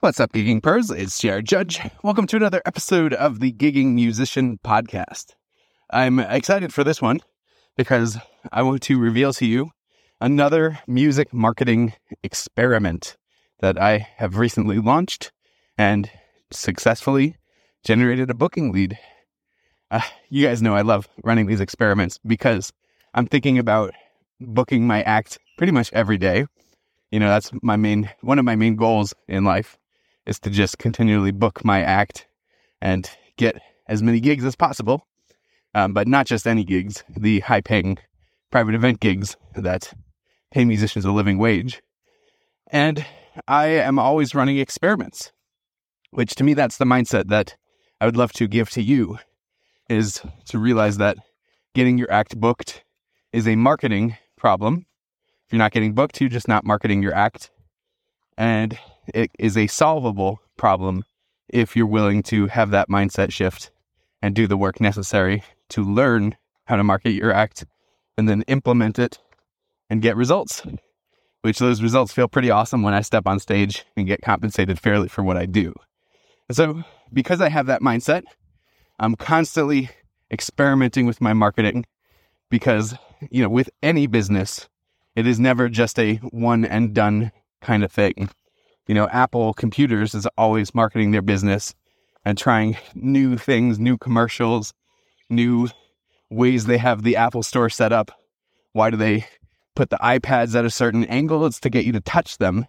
What's up, Gigging Pros? It's Jared Judge. Welcome to another episode of the Gigging Musician Podcast. I'm excited for this one because I want to reveal to you another music marketing experiment that I have recently launched and successfully generated a booking lead. Uh, you guys know I love running these experiments because I'm thinking about booking my act pretty much every day. You know, that's my main, one of my main goals in life is to just continually book my act and get as many gigs as possible. Um, but not just any gigs, the high paying private event gigs that pay musicians a living wage. And I am always running experiments, which to me, that's the mindset that I would love to give to you is to realize that getting your act booked is a marketing problem. If you're not getting booked, you're just not marketing your act. And it is a solvable problem if you're willing to have that mindset shift and do the work necessary to learn how to market your act and then implement it and get results. Which those results feel pretty awesome when I step on stage and get compensated fairly for what I do. so, because I have that mindset, I'm constantly experimenting with my marketing because, you know, with any business, it is never just a one and done kind of thing you know, Apple Computers is always marketing their business and trying new things, new commercials, new ways they have the Apple Store set up. Why do they put the iPads at a certain angle? It's to get you to touch them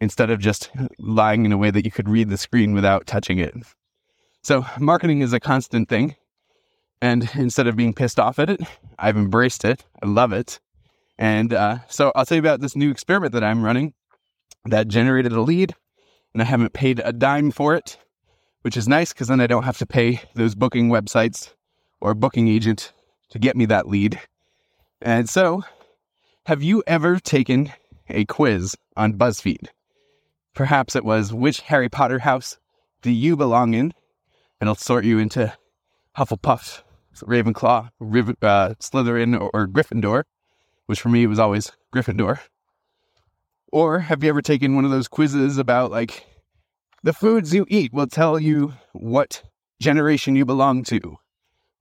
instead of just lying in a way that you could read the screen without touching it. So, marketing is a constant thing. And instead of being pissed off at it, I've embraced it. I love it. And uh, so, I'll tell you about this new experiment that I'm running that generated a lead and I haven't paid a dime for it, which is nice because then I don't have to pay those booking websites or booking agent to get me that lead. And so, have you ever taken a quiz on BuzzFeed? Perhaps it was which Harry Potter house do you belong in? And it'll sort you into Hufflepuff, Ravenclaw, Riv- uh, Slytherin, or, or Gryffindor, which for me was always Gryffindor. Or have you ever taken one of those quizzes about like the foods you eat will tell you what generation you belong to?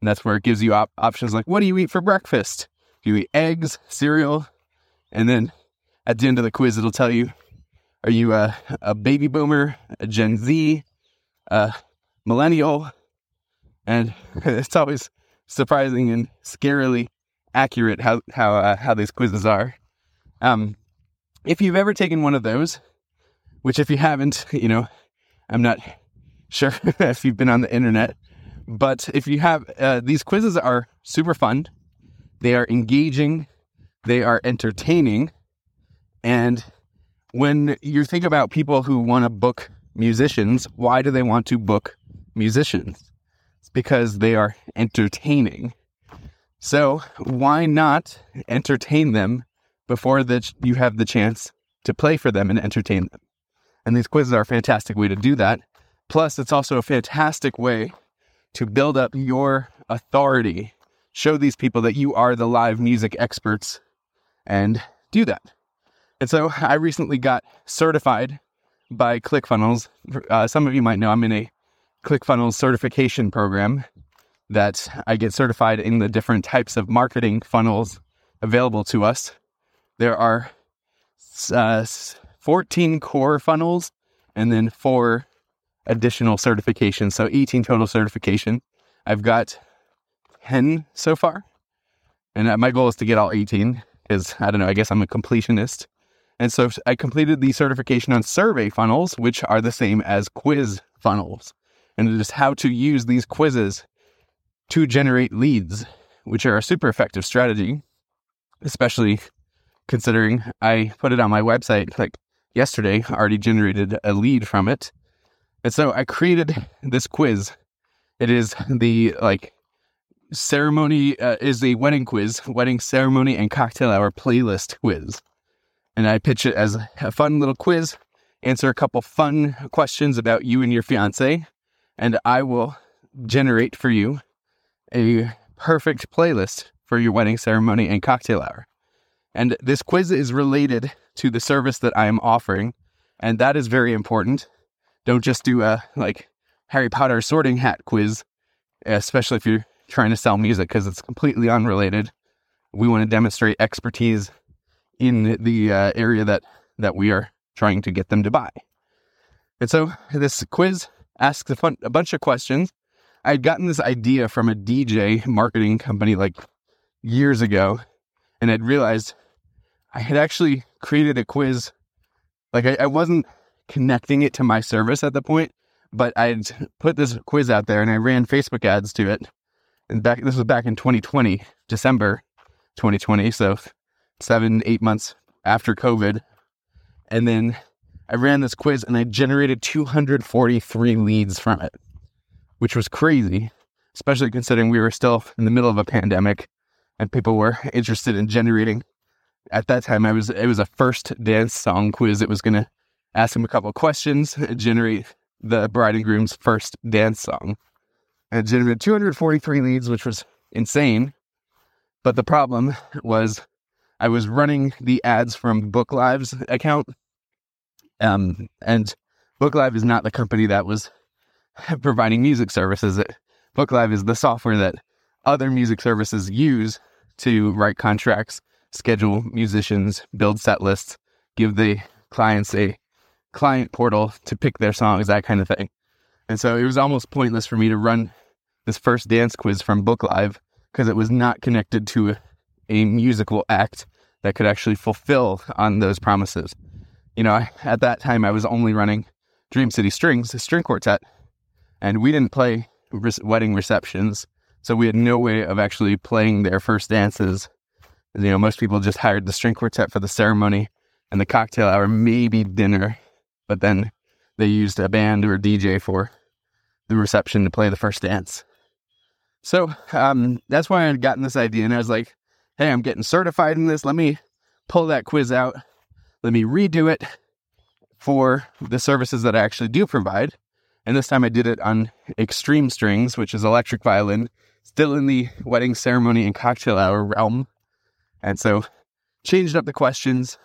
And that's where it gives you op- options like what do you eat for breakfast? Do you eat eggs, cereal? And then at the end of the quiz, it'll tell you are you a, a baby boomer, a Gen Z, a millennial? And it's always surprising and scarily accurate how how uh, how these quizzes are. Um, if you've ever taken one of those, which if you haven't, you know, I'm not sure if you've been on the internet, but if you have, uh, these quizzes are super fun. They are engaging. They are entertaining. And when you think about people who want to book musicians, why do they want to book musicians? It's because they are entertaining. So why not entertain them before that you have the chance to play for them and entertain them. And these quizzes are a fantastic way to do that. Plus, it's also a fantastic way to build up your authority, show these people that you are the live music experts, and do that. And so I recently got certified by ClickFunnels. Uh, some of you might know I'm in a ClickFunnels certification program that I get certified in the different types of marketing funnels available to us there are uh, 14 core funnels and then four additional certifications. So 18 total certification. I've got 10 so far. And uh, my goal is to get all 18 because I don't know, I guess I'm a completionist. And so I completed the certification on survey funnels, which are the same as quiz funnels. And it is how to use these quizzes to generate leads, which are a super effective strategy, especially considering I put it on my website like yesterday, already generated a lead from it. And so I created this quiz It is the like ceremony uh, is the wedding quiz, wedding ceremony and cocktail hour playlist quiz. And I pitch it as a fun little quiz, answer a couple fun questions about you and your fiance, and I will generate for you a perfect playlist for your wedding ceremony and cocktail hour. And this quiz is related to the service that I am offering, and that is very important. Don't just do a like Harry Potter sorting hat quiz, especially if you're trying to sell music because it's completely unrelated. We want to demonstrate expertise in the uh, area that that we are trying to get them to buy. And so this quiz asks a, fun, a bunch of questions. I had gotten this idea from a DJ marketing company like years ago, and I'd realized I had actually created a quiz. Like I, I wasn't connecting it to my service at the point, but I'd put this quiz out there and I ran Facebook ads to it and back this was back in 2020, December 2020, so seven, eight months after COVID. And then I ran this quiz and I generated 243 leads from it, which was crazy, especially considering we were still in the middle of a pandemic and people were interested in generating. At that time, I was it was a first dance song quiz. It was going to ask him a couple questions, generate the bride and groom's first dance song and it generated 243 leads, which was insane. But the problem was I was running the ads from BookLive's account. Um, and BookLive is not the company that was providing music services. It, BookLive is the software that other music services use to write contracts, schedule musicians, build set lists, give the clients a client portal to pick their songs, that kind of thing. And so it was almost pointless for me to run this first dance quiz from BookLive because it was not connected to a, a musical act that could actually fulfill on those promises. You know, at that time I was only running Dream City Strings, the string quartet, and we didn't play wedding receptions, so we had no way of actually playing their first dances. You know, most people just hired the string quartet for the ceremony and the cocktail hour, maybe dinner, but then they used a band or a DJ for the reception to play the first dance. So um, that's why I had gotten this idea, and I was like, "Hey, I'm getting certified in this. Let me pull that quiz out. Let me redo it for the services that I actually do provide." And this time I did it on extreme strings, which is electric violin, still in the wedding ceremony and cocktail hour realm. And so changed up the questions.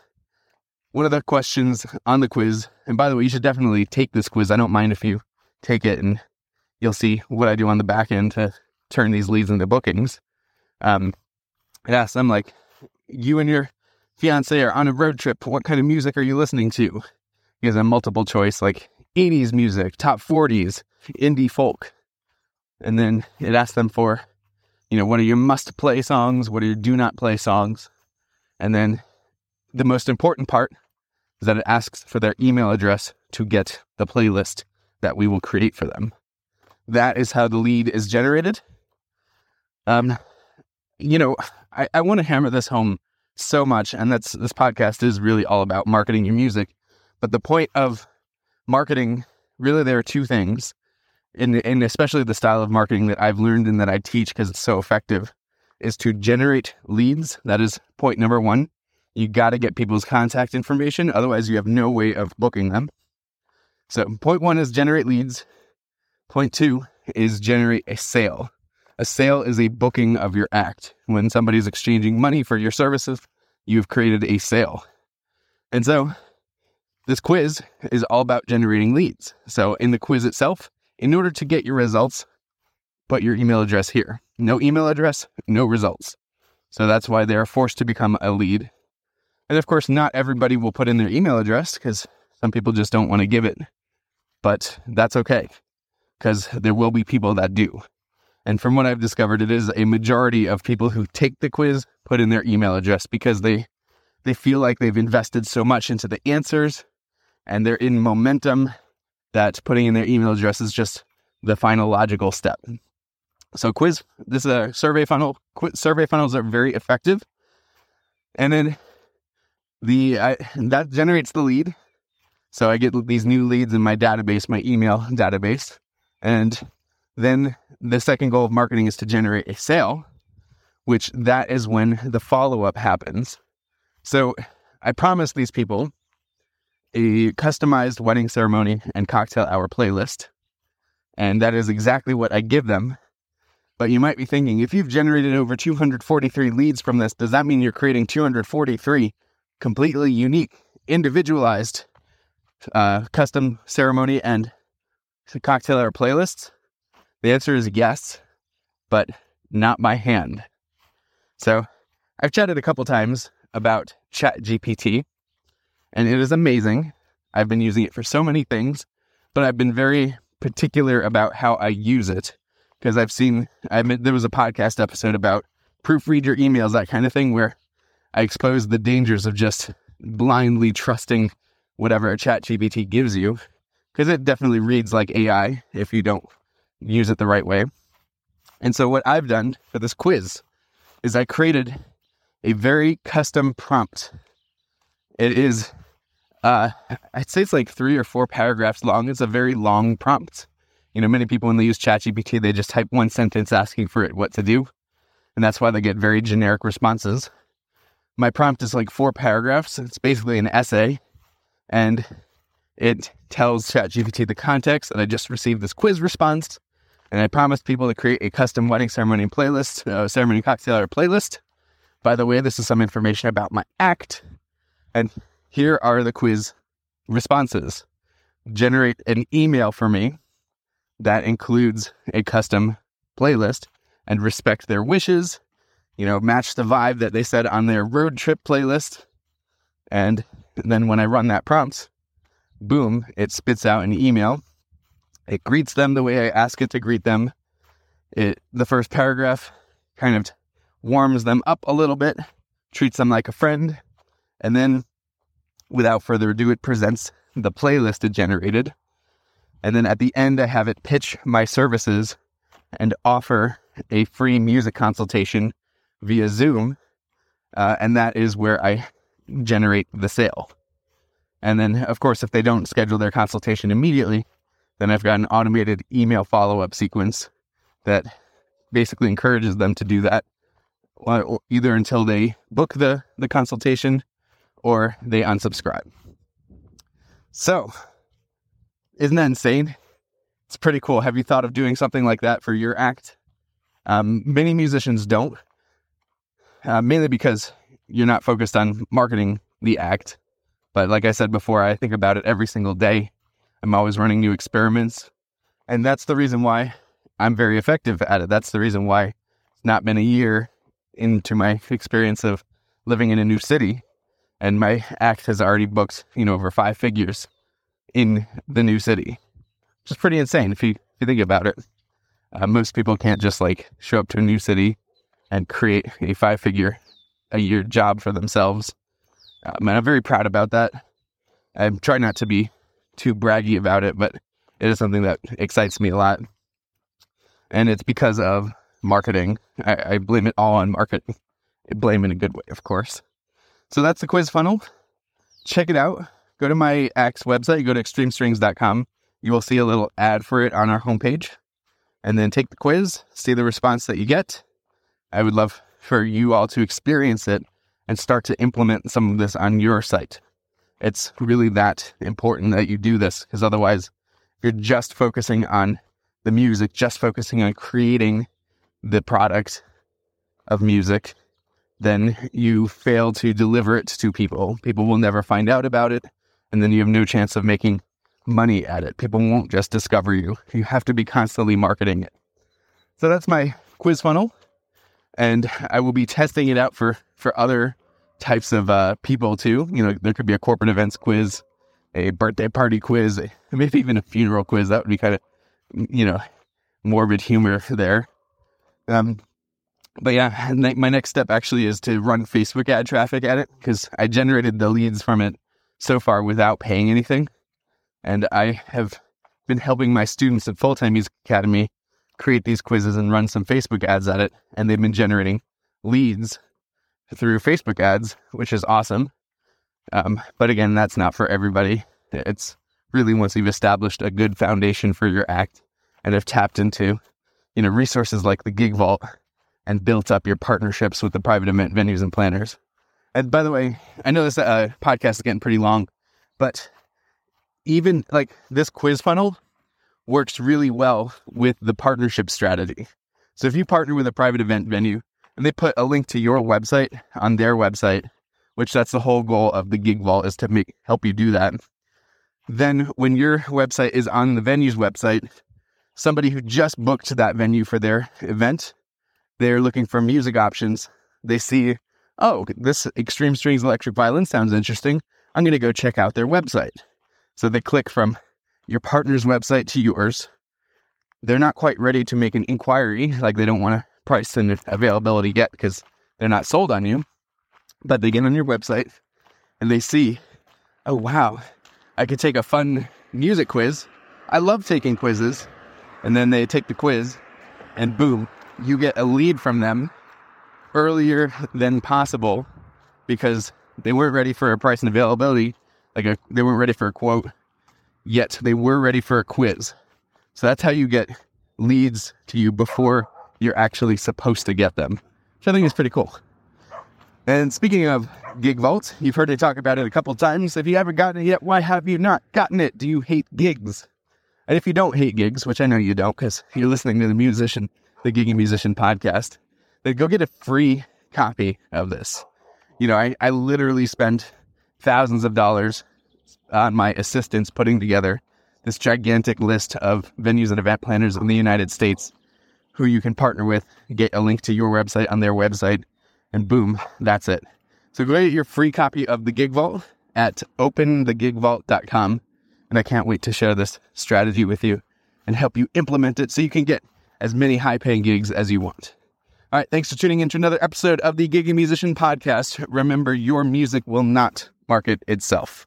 One of the questions on the quiz, and by the way, you should definitely take this quiz. I don't mind if you take it and you'll see what I do on the back end to turn these leads into bookings. Um, I asked them like, you and your fiance are on a road trip. What kind of music are you listening to? Because a multiple choice like 80s music, top 40s, indie folk. And then it asks them for, you know, what are your must play songs? What are your do not play songs? And then the most important part is that it asks for their email address to get the playlist that we will create for them. That is how the lead is generated. Um, you know, I, I want to hammer this home so much, and that's this podcast is really all about marketing your music. But the point of marketing, really, there are two things, and and especially the style of marketing that I've learned and that I teach because it's so effective, is to generate leads. That is point number one. You got to get people's contact information, otherwise you have no way of booking them. So point one is generate leads. Point two is generate a sale. A sale is a booking of your act. When somebody's exchanging money for your services, you've created a sale. And so this quiz is all about generating leads. So in the quiz itself, in order to get your results, put your email address here. No email address, no results. So that's why they're forced to become a lead. And of course, not everybody will put in their email address because some people just don't want to give it. But that's okay because there will be people that do. And from what I've discovered, it is a majority of people who take the quiz put in their email address because they they feel like they've invested so much into the answers and they're in momentum that putting in their email address is just the final logical step. So quiz, this is a survey funnel. Quiz, survey funnels are very effective. And then the I, that generates the lead. So I get these new leads in my database, my email database. And then the second goal of marketing is to generate a sale, which that is when the follow up happens. So I promised these people a customized wedding ceremony and cocktail hour playlist. And that is exactly what I give them. But you might be thinking, if you've generated over 243 leads from this, does that mean you're creating 243 completely unique, individualized uh, custom ceremony and cocktail hour playlists? The answer is yes, but not by hand. So I've chatted a couple times about ChatGPT, and it is amazing. I've been using it for so many things, but I've been very particular about how I use it because I've seen I mean, there was a podcast episode about proofread your emails, that kind of thing, where I exposed the dangers of just blindly trusting whatever a chat GPT gives you because it definitely reads like AI if you don't use it the right way. And so, what I've done for this quiz is I created a very custom prompt. It is, uh, I'd say it's like three or four paragraphs long. It's a very long prompt. You know, many people when they use ChatGPT, they just type one sentence asking for it what to do. And that's why they get very generic responses. My prompt is like four paragraphs. It's basically an essay. And it tells ChatGPT the context that I just received this quiz response. And I promised people to create a custom wedding ceremony playlist, uh, ceremony cocktail or playlist. By the way, this is some information about my act. And here are the quiz responses. Generate an email for me that includes a custom playlist and respect their wishes, you know, match the vibe that they said on their road trip playlist. And then when I run that prompt, boom, it spits out an email. It greets them the way I ask it to greet them. It the first paragraph kind of warms them up a little bit, treats them like a friend, and then without further ado, it presents the playlist it generated. And then at the end, I have it pitch my services and offer a free music consultation via Zoom. Uh, and that is where I generate the sale. And then, of course, if they don't schedule their consultation immediately, then I've got an automated email follow up sequence that basically encourages them to do that either until they book the, the consultation or they unsubscribe. So, isn't that insane? It's pretty cool. Have you thought of doing something like that for your act? Um, many musicians don't, uh, mainly because you're not focused on marketing the act. But like I said before, I think about it every single day. I'm always running new experiments. And that's the reason why I'm very effective at it. That's the reason why it's not been a year into my experience of living in a new city. And my act has already booked, you know, over five figures in the new city, which is pretty insane if you, if you think about it. Uh, most people can't just like show up to a new city and create a five figure a year job for themselves. Um, and I'm very proud about that. I try not to be too braggy about it, but it is something that excites me a lot. And it's because of marketing. I, I blame it all on marketing. Blame in a good way, of course. So that's the quiz funnel. Check it out. Go to my act's website, go to extremestrings.com. You will see a little ad for it on our homepage. And then take the quiz, see the response that you get. I would love for you all to experience it and start to implement some of this on your site. It's really that important that you do this because otherwise, you're just focusing on the music, just focusing on creating the product of music, then you fail to deliver it to people. People will never find out about it. And then you have no chance of making money at it. People won't just discover you. You have to be constantly marketing it. So that's my quiz funnel. And I will be testing it out for, for other types of uh, people too. You know, there could be a corporate events quiz, a birthday party quiz, maybe even a funeral quiz. That would be kind of, you know, morbid humor there. Um, but yeah, my next step actually is to run Facebook ad traffic at it because I generated the leads from it so far without paying anything. And I have been helping my students at Full Time Music Academy create these quizzes and run some Facebook ads at it. And they've been generating leads through Facebook ads, which is awesome. Um, but again, that's not for everybody. It's really once you've established a good foundation for your act and have tapped into you know, resources like the Gig Vault and built up your partnerships with the private event venues and planners. And by the way, I know this uh, podcast is getting pretty long, but even like this quiz funnel works really well with the partnership strategy. So if you partner with a private event venue and they put a link to your website on their website, which that's the whole goal of the Gig Vault is to make help you do that. Then when your website is on the venue's website, somebody who just booked that venue for their event, they're looking for music options. They see, oh, this extreme strings electric violin sounds interesting. I'm going to go check out their website. So they click from your partner's website to yours. They're not quite ready to make an inquiry, like they don't want to price and availability yet because they're not sold on you. But they get on your website and they see, oh, wow, I could take a fun music quiz. I love taking quizzes. And then they take the quiz, and boom, you get a lead from them earlier than possible because they weren't ready for a price and availability. Like a, they weren't ready for a quote, yet they were ready for a quiz. So that's how you get leads to you before you're actually supposed to get them, which I think is pretty cool. And speaking of Gig Vault, you've heard me talk about it a couple times. If you haven't gotten it yet, why have you not gotten it? Do you hate gigs? And if you don't hate gigs, which I know you don't because you're listening to the musician, the Gigging Musician podcast, then go get a free copy of this. You know, I, I literally spent thousands of dollars on my assistants putting together this gigantic list of venues and event planners in the United States who you can partner with, get a link to your website on their website, and boom, that's it. So go get your free copy of the Gig Vault at openthegigvault.com. And I can't wait to share this strategy with you and help you implement it so you can get as many high paying gigs as you want. All right, thanks for tuning in to another episode of the Gigging Musician Podcast. Remember, your music will not market itself.